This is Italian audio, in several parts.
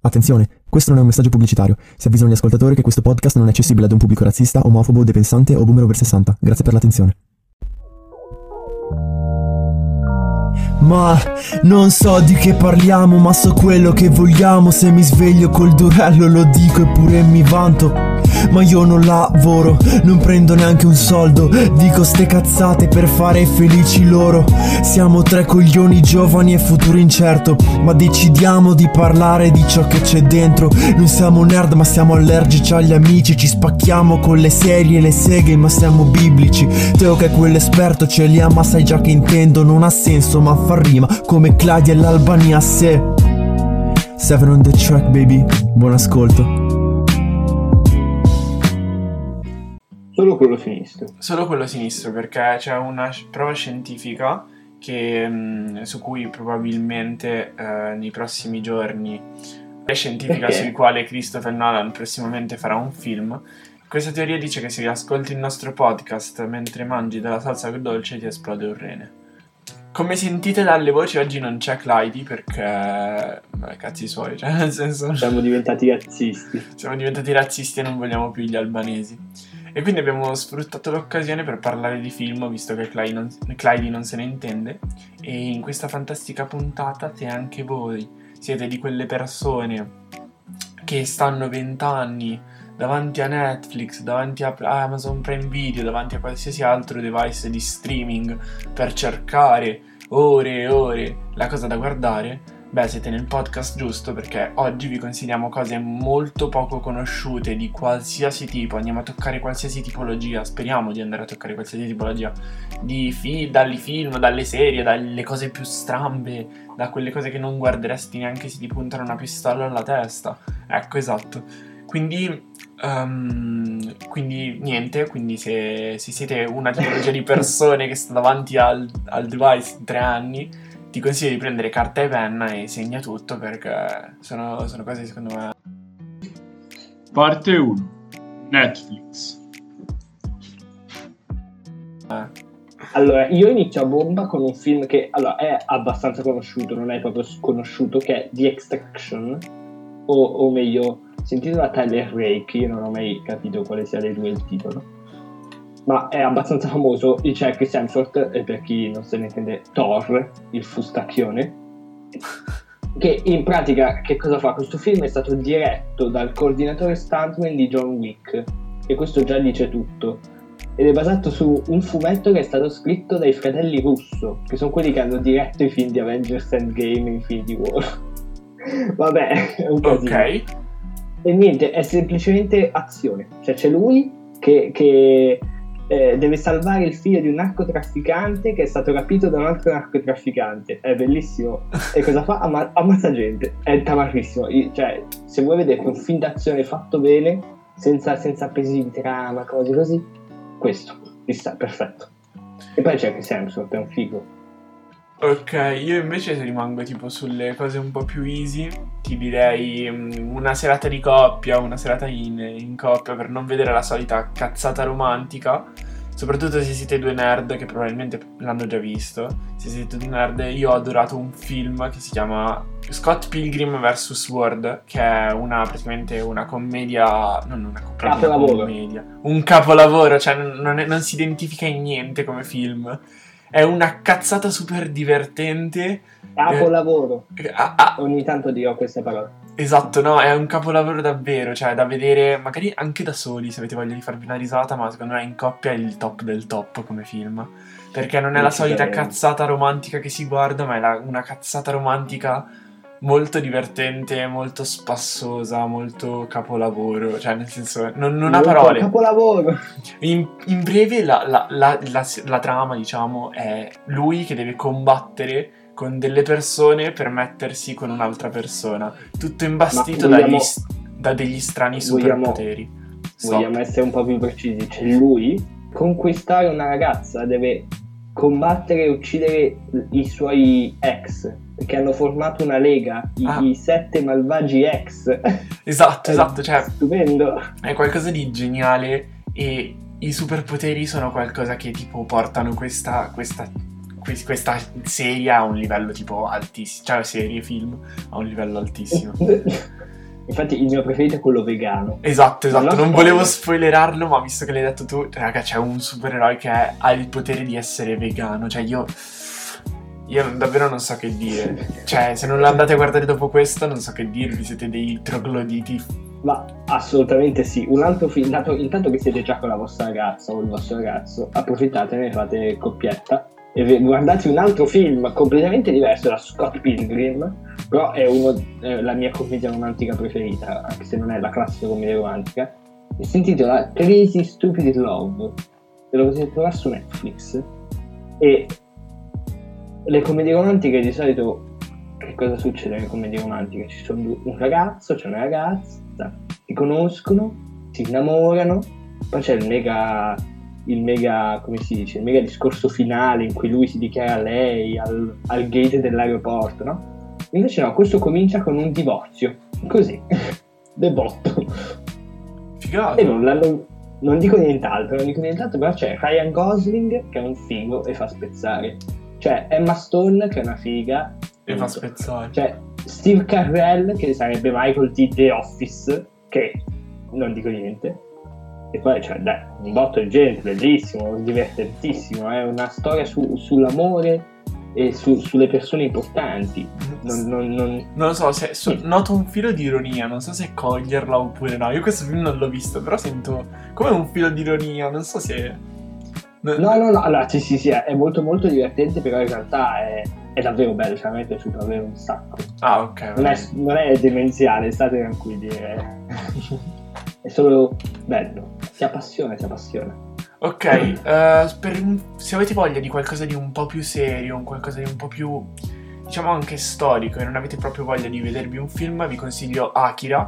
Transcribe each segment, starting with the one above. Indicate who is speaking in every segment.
Speaker 1: Attenzione, questo non è un messaggio pubblicitario. Si avvisano gli ascoltatori che questo podcast non è accessibile ad un pubblico razzista, omofobo, depensante o boomer over 60. Grazie per l'attenzione.
Speaker 2: Ma non so di che parliamo, ma so quello che vogliamo. Se mi sveglio col durello lo dico eppure mi vanto. Ma io non lavoro, non prendo neanche un soldo. Dico ste cazzate per fare felici loro. Siamo tre coglioni giovani e futuro incerto. Ma decidiamo di parlare di ciò che c'è dentro. Non siamo nerd, ma siamo allergici agli amici. Ci spacchiamo con le serie e le seghe, ma siamo biblici. Teo che è quell'esperto ce li ha, ma sai già che intendo. Non ha senso, ma fa rima come Claudia e l'Albania se. Seven on the track, baby. Buon ascolto.
Speaker 3: Solo quello sinistro.
Speaker 4: Solo quello sinistro perché c'è una prova scientifica che, mh, su cui probabilmente eh, nei prossimi giorni è scientifica
Speaker 3: Perché?
Speaker 4: sui quale Christopher Nolan prossimamente farà un film. Questa teoria dice che se ascolti il nostro podcast mentre mangi della salsa dolce ti esplode un rene. Come sentite dalle voci oggi non c'è Clyde perché... Beh, cazzi suoi, cioè nel senso...
Speaker 3: Siamo diventati razzisti.
Speaker 4: Siamo diventati razzisti e non vogliamo più gli albanesi. E quindi abbiamo sfruttato l'occasione per parlare di film, visto che Clyde non, non se ne intende. E in questa fantastica puntata, se anche voi siete di quelle persone che stanno vent'anni davanti a Netflix, davanti a Amazon Prime Video, davanti a qualsiasi altro device di streaming per cercare ore e ore la cosa da guardare, Beh, siete nel podcast giusto perché oggi vi consigliamo cose molto poco conosciute di qualsiasi tipo, andiamo a toccare qualsiasi tipologia, speriamo di andare a toccare qualsiasi tipologia, di fi- dalle film, dalle serie, dalle cose più strambe, da quelle cose che non guarderesti neanche se ti puntano una pistola alla testa. Ecco, esatto. Quindi, um, quindi niente, quindi se, se, siete una tipologia di persone che sta davanti al, al device in tre anni, ti consiglio di prendere carta e penna e segna tutto perché sono, sono cose secondo me.
Speaker 5: Parte 1 Netflix.
Speaker 3: Eh. Allora, io inizio a bomba con un film che allora, è abbastanza conosciuto, non è proprio sconosciuto, che è The Extraction, o, o meglio, sentito da Tyler Rake, io non ho mai capito quale sia dei due il titolo ma è abbastanza famoso, c'è Chris Hemsworth, e per chi non se ne intende, Thor, il fustacchione, che in pratica che cosa fa? Questo film è stato diretto dal coordinatore stuntman di John Wick, e questo già dice tutto, ed è basato su un fumetto che è stato scritto dai fratelli Russo, che sono quelli che hanno diretto i film di Avengers Endgame e Infinity War. Vabbè, è un casino.
Speaker 4: Ok.
Speaker 3: E niente, è semplicemente azione, cioè c'è lui che, che eh, deve salvare il figlio di un narcotrafficante che è stato rapito da un altro narcotrafficante. È bellissimo. E cosa fa? Amma- ammazza gente. È tamarrissimo. Cioè, se vuoi vedere un film d'azione fatto bene, senza, senza pesi di trama, cose così, questo. Sta, perfetto. E poi c'è che Samsung, è un figo.
Speaker 4: Ok, io invece rimango tipo sulle cose un po' più easy, ti direi mm, una serata di coppia, una serata in, in coppia per non vedere la solita cazzata romantica. Soprattutto se siete due nerd che probabilmente l'hanno già visto. Se siete due nerd, io ho adorato un film che si chiama Scott Pilgrim vs. World, che è una praticamente una commedia. Non una,
Speaker 3: capolavoro.
Speaker 4: commedia. Un capolavoro, cioè non, è, non si identifica in niente come film è una cazzata super divertente.
Speaker 3: Capolavoro.
Speaker 4: Eh, ah, ah,
Speaker 3: Ogni tanto dirò queste parole.
Speaker 4: Esatto, no, è un capolavoro davvero, cioè da vedere magari anche da soli se avete voglia di farvi una risata, ma secondo me in coppia è il top del top come film. Perché non è la solita cazzata romantica che si guarda, ma è la, una cazzata romantica molto divertente, molto spassosa, molto capolavoro. Cioè, nel senso, non, non ha parole.
Speaker 3: Capolavoro.
Speaker 4: In, in breve, la, la, la, la, trama, diciamo, è lui che deve combattere con delle persone per mettersi con un'altra persona. Tutto imbastito vogliamo, da degli strani superpoteri.
Speaker 3: Vogliamo essere un po' più precisi. Cioè, lui conquistare una ragazza deve combattere e uccidere i suoi ex perché hanno formato una lega, i, ah. i sette malvagi ex.
Speaker 4: Esatto, esatto, cioè
Speaker 3: stupendo.
Speaker 4: È qualcosa di geniale e i superpoteri sono qualcosa che tipo portano questa, questa, questa serie a un livello tipo altissimo, cioè serie film a un livello altissimo.
Speaker 3: Infatti il mio preferito è quello vegano.
Speaker 4: Esatto, esatto,
Speaker 3: Non
Speaker 4: non volevo spoilerarlo, ma visto che l'hai detto tu, raga, c'è un supereroe che ha il potere di essere vegano, cioè io... Io davvero non so che dire. Cioè, se non lo andate a guardare dopo questo, non so che dirvi, siete dei trogloditi.
Speaker 3: Ma assolutamente sì. Un altro film, dato- intanto che siete già con la vostra ragazza o il vostro ragazzo, approfittatene, fate coppietta e guardate un altro film completamente diverso da Scott Pilgrim, però è, uno, è la mia commedia romantica preferita, anche se non è la classica commedia romantica. E si intitola Crazy Stupid Love. Ve lo potete trovare su Netflix. E le commedie romantiche di solito che cosa succede nelle commedie romantiche? Ci sono un ragazzo, c'è una ragazza, si conoscono, si innamorano, poi c'è il mega, il mega, come si dice, il mega discorso finale in cui lui si dichiara a lei al, al gate dell'aeroporto, no? Invece no, questo comincia con un divorzio, così, de botto.
Speaker 4: Figato.
Speaker 3: E non, l'hanno- non dico nient'altro, non dico nient'altro, però c'è Ryan Gosling che è un figo e fa spezzare. C'è Emma Stone che è una figa.
Speaker 4: E fa spezzare.
Speaker 3: C'è Steve Carrell che sarebbe Michael di The Office, che non dico niente. E poi c'è dai, un botto di gente, bellissimo, divertentissimo, è una storia su- sull'amore e su- sulle persone importanti. Non, non- non-
Speaker 4: Non lo so, se, so- noto un filo di ironia, non so se coglierla oppure no. Io questo film non l'ho visto, però sento come un filo di ironia, non so se...
Speaker 3: No, no, no, allora sì, sì, sì, è molto molto divertente, però in realtà è, è davvero bello, cioè a me è piaciuto davvero un sacco.
Speaker 4: Ah, ok.
Speaker 3: Non è, non è demenziale, state tranquilli, è, è solo bello, si appassiona, si appassiona.
Speaker 4: Ok, eh, per se avete voglia di qualcosa di un po' più serio, un qualcosa di un po' più, diciamo anche storico, e non avete proprio voglia di vedervi un film, vi consiglio Akira,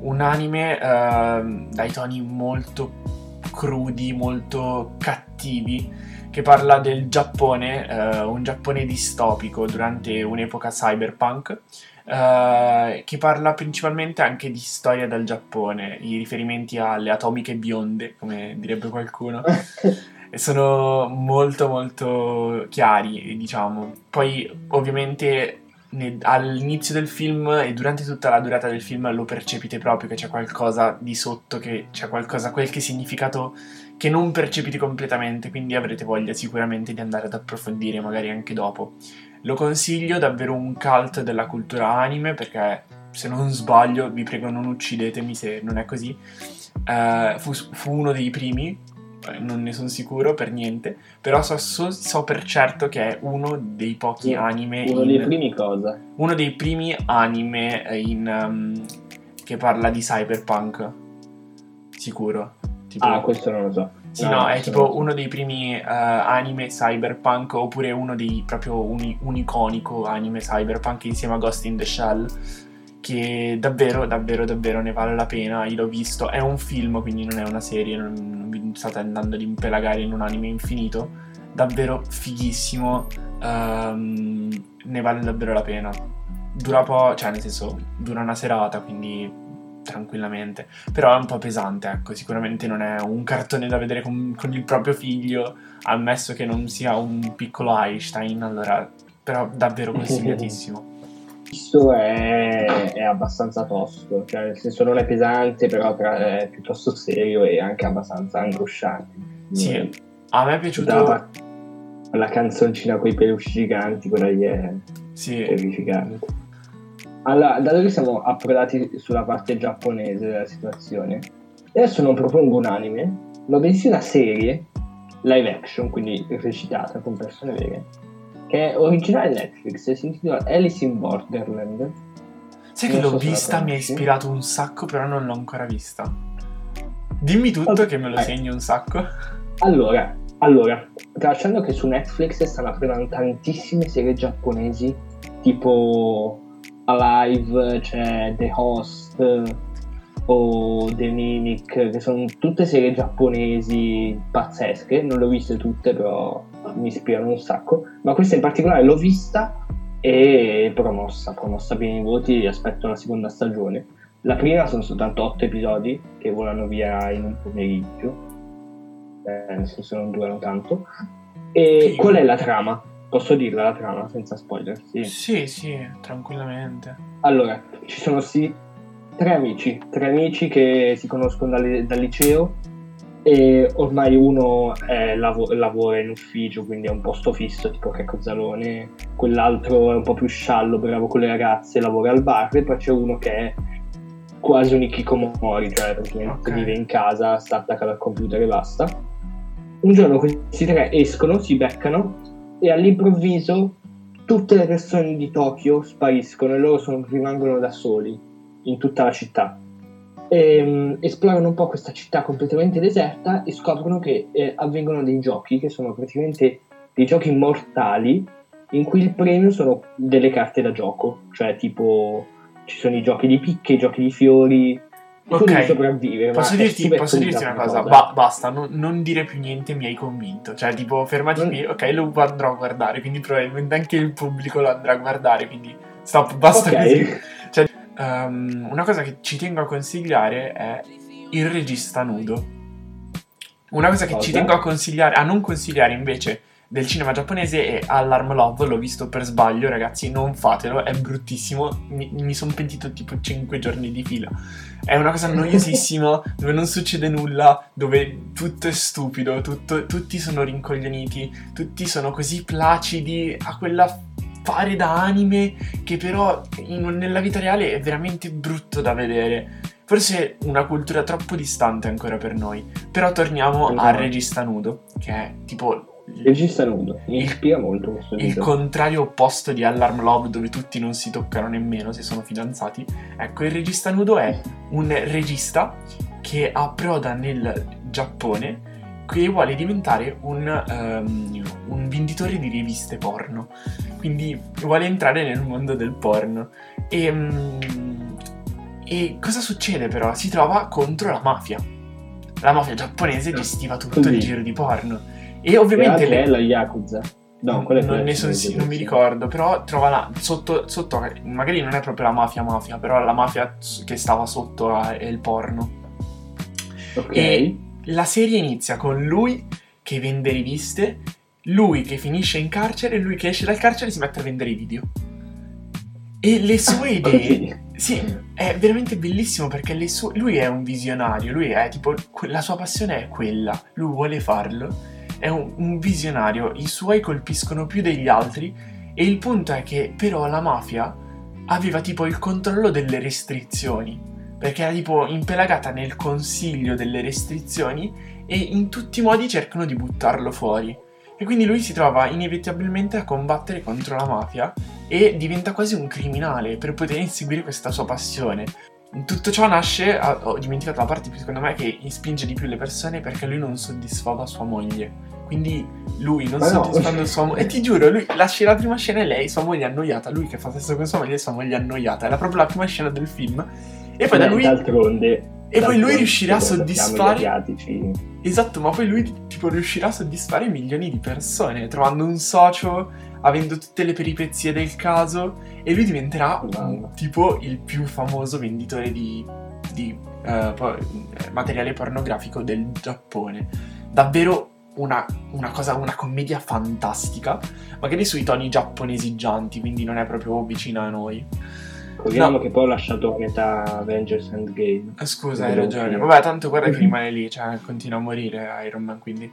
Speaker 4: un anime ehm, dai toni molto crudi, molto cattivi, che parla del Giappone, eh, un Giappone distopico durante un'epoca cyberpunk. eh, che parla principalmente anche di storia del Giappone, i riferimenti alle atomiche bionde, come direbbe qualcuno, e sono molto molto chiari, diciamo. Poi ovviamente all'inizio del film e durante tutta la durata del film lo percepite proprio che c'è qualcosa di sotto, che c'è qualcosa, qualche significato che non percepite completamente, quindi avrete voglia sicuramente di andare ad approfondire magari anche dopo. Lo consiglio, davvero un cult della cultura anime perché se non sbaglio, vi prego non uccidetemi se non è così, eh, fu, fu uno dei primi, non ne sono sicuro per niente, però so, so- so per certo che è uno dei pochi anime
Speaker 3: Uno
Speaker 4: in-
Speaker 3: dei primi cosa?
Speaker 4: uno dei primi anime in, um, che parla di cyberpunk. Sicuro. Tipo,
Speaker 3: Ah, questo non lo so.
Speaker 4: sì, no, è
Speaker 3: questo
Speaker 4: tipo uno dei primi eh, anime cyberpunk oppure uno dei proprio uni- un iconico anime cyberpunk insieme a Ghost in the Shell che davvero, davvero, davvero ne vale la pena. Io l'ho visto, è un film, quindi non è una serie, non, non vi state andando ad impelagare in un anime infinito. Davvero fighissimo, ehm, ne vale davvero la pena. Dura po', cioè nel senso, dura una serata, quindi tranquillamente. Però è un po' pesante, ecco, sicuramente non è un cartone da vedere con, con il proprio figlio, ammesso che non sia un piccolo Einstein, allora, però davvero consigliatissimo.
Speaker 3: Questo è, è abbastanza tosto, cioè nel senso non è pesante, però tra- è piuttosto serio e anche abbastanza angosciante.
Speaker 4: Sì,
Speaker 3: Mm.
Speaker 4: a me è
Speaker 3: Tutta la, la canzoncina con i peluche giganti, quella lì è
Speaker 4: Sì,
Speaker 3: terrificante. Allora, dato che siamo approdati sulla parte giapponese della situazione, adesso non propongo un anime, ma bensì una serie live action, quindi recitata con persone vere, che è originale Netflix si intitola Alice in Borderland.
Speaker 4: sai che l'ho
Speaker 3: so
Speaker 4: vista, mi ha ispirato un sacco, però non l'ho ancora vista. Dimmi tutto
Speaker 3: Ok.
Speaker 4: che me lo segno un sacco.
Speaker 3: Allora, allora, tralasciando che su Netflix stanno approdando tantissime serie giapponesi, tipo Alive, c'è The Host o The Mimic, che sono tutte serie giapponesi pazzesche, non le ho viste tutte, però mi ispirano un sacco, ma questa in particolare l'ho vista e promossa, promossa bene i voti, aspetto la seconda stagione. La prima sono soltanto otto episodi che volano via in un pomeriggio, eh, nel senso non durano tanto. E qual è la trama? Posso dirla la trama senza spoiler? Sì.
Speaker 4: Sì, sì, tranquillamente.
Speaker 3: Allora, ci sono sì tre amici, tre amici che si conoscono dal, dal liceo e ormai uno è lav- lavora in ufficio, quindi è un posto fisso, tipo Checco Zalone, quell'altro è un po' più sciallo, bravo con le ragazze, lavora al bar, e poi c'è uno che è quasi un Ikikomori, cioè praticamente
Speaker 4: Ok.
Speaker 3: vive in casa, sta attaccato al computer e basta. Un giorno questi tre escono, si beccano e all'improvviso tutte le persone di Tokyo spariscono e loro sono- rimangono da soli in tutta la città. Ehm, esplorano un po' questa città completamente deserta e scoprono che eh, avvengono dei giochi che sono praticamente dei giochi mortali in cui il premio sono delle carte da gioco, cioè tipo ci sono i giochi di picche, i giochi di fiori,
Speaker 4: Ok.
Speaker 3: sopravvivere.
Speaker 4: Posso dirti, posso dirti una
Speaker 3: come
Speaker 4: cosa? Ba- basta, non, non dire più niente, mi hai convinto. Cioè, tipo, fermati
Speaker 3: Non-
Speaker 4: qui, ok, lo andrò a guardare, quindi probabilmente anche il pubblico lo andrà a guardare, quindi stop, basta
Speaker 3: Ok.
Speaker 4: così. Ehm, una cosa che ci tengo a consigliare è il regista nudo. Una cosa che ci
Speaker 3: Cosa?
Speaker 4: tengo a consigliare, a non consigliare invece del cinema giapponese è Alarm Love, l'ho visto per sbaglio, ragazzi, non fatelo, è bruttissimo, mi, mi sono pentito tipo 5 giorni di fila. È una cosa noiosissima, dove non succede nulla, dove tutto è stupido, tutto- tutti sono rincoglioniti, tutti sono così placidi a quella fare da anime che però in- nella vita reale è veramente brutto da vedere. Forse una cultura troppo distante ancora per noi. Però torniamo
Speaker 3: Esatto.
Speaker 4: al regista nudo, che è tipo
Speaker 3: Il regista nudo, mi
Speaker 4: Il-
Speaker 3: ispira molto questo
Speaker 4: il
Speaker 3: video.
Speaker 4: contrario opposto di Alarm Love, dove tutti non si toccano nemmeno se sono fidanzati. Ecco, il regista nudo è un regista che approda nel Giappone che vuole diventare un, ehm, un venditore di riviste porno. Quindi vuole entrare nel mondo del porno. E, mm, e cosa succede però? Si trova contro la mafia. La mafia giapponese gestiva tutto
Speaker 3: Così.
Speaker 4: il giro di porno. E ovviamente... le-
Speaker 3: è la Yakuza. No, quella è
Speaker 4: non, ne son
Speaker 3: cinese,
Speaker 4: si- non mi
Speaker 3: sì.
Speaker 4: ricordo, però trova la, sotto, sotto, magari non è proprio la mafia mafia, però la mafia che stava sotto a- è il porno.
Speaker 3: Ok.
Speaker 4: E la serie inizia con lui che vende riviste, lui che finisce in carcere lui che esce dal carcere e si mette a vendere i video. E le sue idee...
Speaker 3: Così.
Speaker 4: Sì, è veramente bellissimo perché sue- lui è un visionario, lui è tipo, la sua passione è quella, lui vuole farlo, è un, un visionario, i suoi colpiscono più degli altri e il punto è che però la mafia aveva tipo il controllo delle restrizioni, perché era tipo impelagata nel consiglio delle restrizioni e in tutti i modi cercano di buttarlo fuori. E quindi lui si trova inevitabilmente a combattere contro la mafia e diventa quasi un criminale per poter inseguire questa sua passione. Tutto ciò nasce, ho dimenticato la parte più secondo me che spinge di più le persone perché lui non soddisfava sua moglie. Quindi lui non
Speaker 3: Ma no.
Speaker 4: soddisfando sua moglie. E ti giuro, lui, la, sc- la prima scena è lei, sua moglie annoiata. Lui che fa sesso con sua moglie e sua moglie annoiata. È proprio la prima scena del film. E poi da lui.
Speaker 3: D'altronde.
Speaker 4: E poi lui riuscirà a soddisfare-. Esatto, ma poi lui tipo riuscirà a soddisfare milioni di persone, trovando un socio, avendo tutte le peripezie del caso, e lui diventerà
Speaker 3: Wow.
Speaker 4: tipo il più famoso venditore di, di, eh, po- materiale pornografico del Giappone. Davvero una, una cosa, una commedia fantastica, magari sui toni giapponesigianti, quindi non è proprio vicina a noi.
Speaker 3: Ricordiamo
Speaker 4: No.
Speaker 3: che poi ho lasciato a metà Avengers Endgame.
Speaker 4: Eh, Scusa, hai ragione. Vabbè, tanto guarda che rimane lì, cioè continua a morire Iron Man, quindi...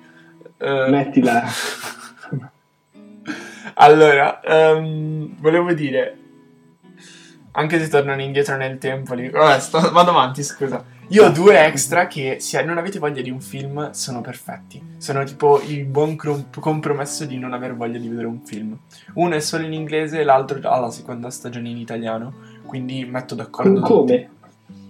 Speaker 4: eh,
Speaker 3: Mettila.
Speaker 4: Allora, ehm, volevo dire, anche se tornano indietro nel tempo, li- vabbè, sto- vado avanti, scusa. Io ho due extra che, se non avete voglia di un film, sono perfetti. Sono tipo il buon crom- compromesso di non aver voglia di vedere un film. Uno è solo in inglese e l'altro ha la seconda stagione in italiano, quindi metto d'accordo.
Speaker 3: Come?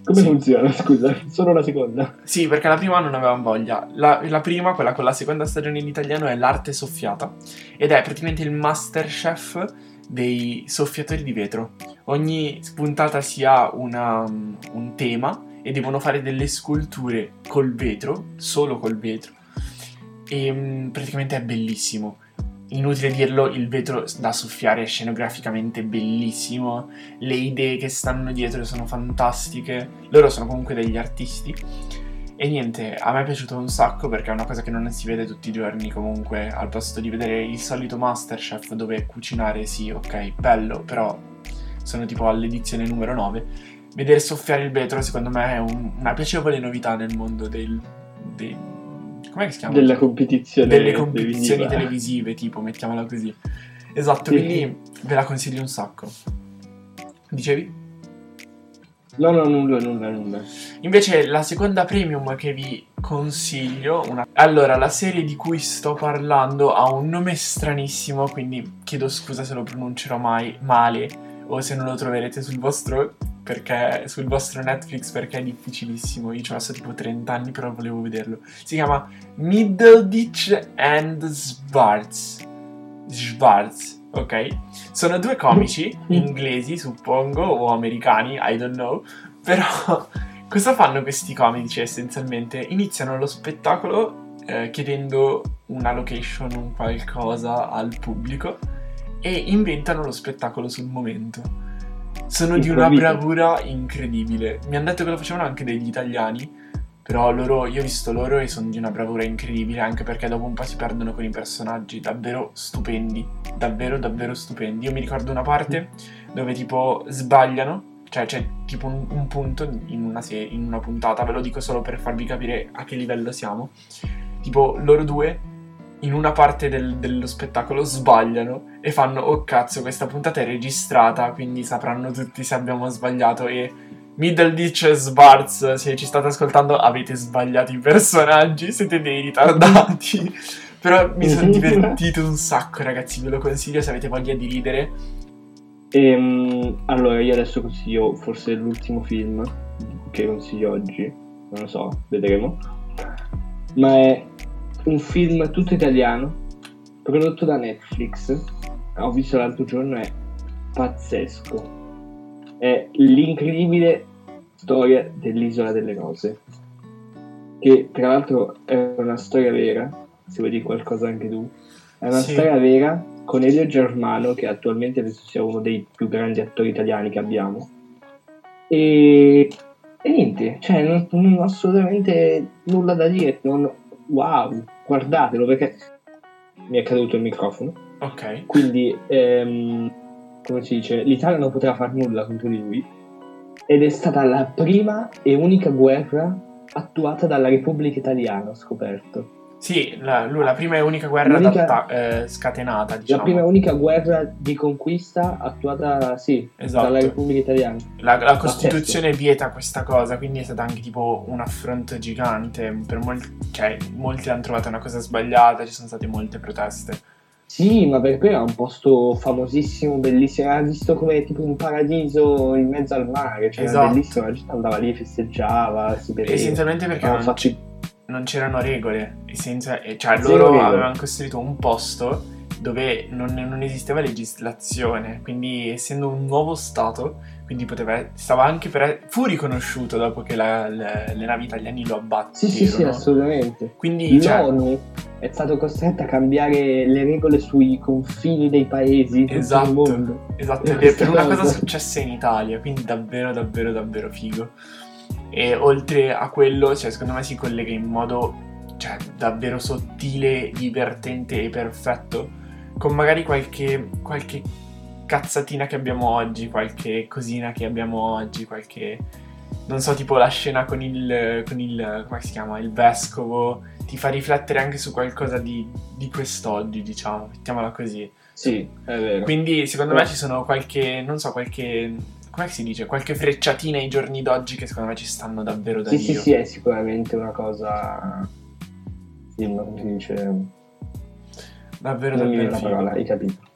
Speaker 3: Come
Speaker 4: Sì.
Speaker 3: funziona? Scusa, solo la seconda.
Speaker 4: Sì, perché la prima non avevamo voglia. La, la prima, quella con la seconda stagione in italiano, è L'arte soffiata ed è praticamente il masterchef dei soffiatori di vetro. Ogni puntata si ha una- un tema e devono fare delle sculture col vetro, solo col vetro. E mm, praticamente è bellissimo. Inutile dirlo, il vetro da soffiare è scenograficamente bellissimo, le idee che stanno dietro sono fantastiche, loro sono comunque degli artisti. E niente, a me è piaciuto un sacco perché è una cosa che non si vede tutti i giorni comunque, al posto di vedere il solito Masterchef dove cucinare sì, ok, bello, però sono tipo all'edizione numero 9. vedere soffiare il vetro secondo me è un- una piacevole novità nel mondo del... dei- com'è che si chiama?
Speaker 3: Della competizione.
Speaker 4: delle competizioni
Speaker 3: televisiva.
Speaker 4: televisive, tipo, mettiamola così. Esatto,
Speaker 3: Sì.
Speaker 4: quindi ve la consiglio un sacco. Dicevi?
Speaker 3: No, no, nulla, nulla, nulla.
Speaker 4: Invece la seconda premium che vi consiglio, una... allora la serie di cui sto parlando ha un nome stranissimo, quindi chiedo scusa se lo pronuncerò mai male o se non lo troverete sul vostro perché sul vostro Netflix perché è difficilissimo. Io ci ho messo tipo 30 anni però volevo vederlo. Si chiama Middleditch and Schwartz. Schwartz, ok? Sono due comici inglesi, suppongo, o americani, I don't know. Però cosa fanno questi comici essenzialmente? Iniziano lo spettacolo eh, chiedendo una location, un qualcosa al pubblico e inventano lo spettacolo sul momento. Sono di una bravura incredibile. Mi hanno detto che lo facevano anche degli italiani, però loro, io ho visto loro e sono di una bravura incredibile, anche perché dopo un po' si perdono con i personaggi, davvero stupendi, davvero davvero stupendi. Io mi ricordo una parte dove tipo sbagliano, cioè c'è tipo un, un punto in una, se- in una puntata, ve lo dico solo per farvi capire a che livello siamo. Tipo loro due in una parte del- dello spettacolo sbagliano e fanno oh cazzo questa puntata è registrata quindi sapranno tutti se abbiamo sbagliato e Middleditch e Sbarz se ci state ascoltando avete sbagliato i personaggi siete dei ritardati però mi sono divertito un sacco ragazzi ve lo consiglio se avete voglia di ridere
Speaker 3: Ehm, allora, io adesso consiglio forse l'ultimo film che consiglio oggi. Non lo so, vedremo. Ma è un film tutto italiano, prodotto da Netflix. Ho visto l'altro giorno, è pazzesco. È l'incredibile storia dell'Isola delle Rose. Che tra l'altro è una storia vera, se vuoi dire qualcosa anche tu. È una
Speaker 4: Sì.
Speaker 3: storia vera con Elio Germano, che attualmente penso sia uno dei più grandi attori italiani che abbiamo. E, e niente, cioè non, non ho assolutamente nulla da dire. non- wow, guardatelo perché mi è caduto il microfono.
Speaker 4: ok
Speaker 3: Quindi, ehm, come si dice, l'Italia non potrà fare nulla contro di lui. Ed è stata la prima e unica guerra attuata dalla Repubblica Italiana, ho scoperto.
Speaker 4: Sì la, lui la prima e unica guerra adatta- eh, scatenata
Speaker 3: La
Speaker 4: diciamo
Speaker 3: prima e unica guerra di conquista attuata, sì,
Speaker 4: Esatto.
Speaker 3: dalla Repubblica Italiana.
Speaker 4: La, la Costituzione vieta questa cosa, quindi è stato anche tipo un affronto gigante. Per molti, cioè, molti l'hanno trovata una cosa sbagliata, ci sono state molte proteste.
Speaker 3: Sì, ma per me era un posto famosissimo, bellissimo, era visto come tipo un paradiso in mezzo al mare, cioè era
Speaker 4: Esatto.
Speaker 3: bellissimo, la gente andava lì, festeggiava, si beveva.
Speaker 4: Essenzialmente perché
Speaker 3: Avevano
Speaker 4: non,
Speaker 3: fatto
Speaker 4: ci- non c'erano regole. E cioè,
Speaker 3: Zero
Speaker 4: loro
Speaker 3: regole.
Speaker 4: avevano costruito un posto dove non, non esisteva legislazione. Quindi, essendo un nuovo stato, quindi poteva, stava anche per. fu riconosciuto dopo che la- le, le navi italiane lo abbatterono.
Speaker 3: Sì, sì, sì, assolutamente.
Speaker 4: Quindi, cioè,
Speaker 3: L'ONU è stato costretto a cambiare le regole sui confini dei paesi
Speaker 4: Esatto. Esatto,
Speaker 3: E questa
Speaker 4: per una cosa
Speaker 3: cosa-
Speaker 4: successa in Italia, quindi davvero, davvero, davvero figo. E oltre a quello, cioè, secondo me si collega in modo, cioè, davvero sottile, divertente e perfetto, con magari qualche, qualche cazzatina che abbiamo oggi, qualche cosina che abbiamo oggi, qualche... Non so, tipo la scena con il, con il, come si chiama, il vescovo, ti fa riflettere anche su qualcosa di, di quest'oggi, diciamo, mettiamola così.
Speaker 3: Sì, è vero.
Speaker 4: Quindi secondo me ci sono qualche, non so, qualche, come si dice, qualche frecciatina ai giorni d'oggi che secondo me ci stanno davvero da
Speaker 3: Sì, sì,
Speaker 4: Dio.
Speaker 3: sì, è sicuramente una cosa... Sì, come si dice...
Speaker 4: Davvero,
Speaker 3: Non
Speaker 4: davvero
Speaker 3: la
Speaker 4: figo.
Speaker 3: parola, hai capito.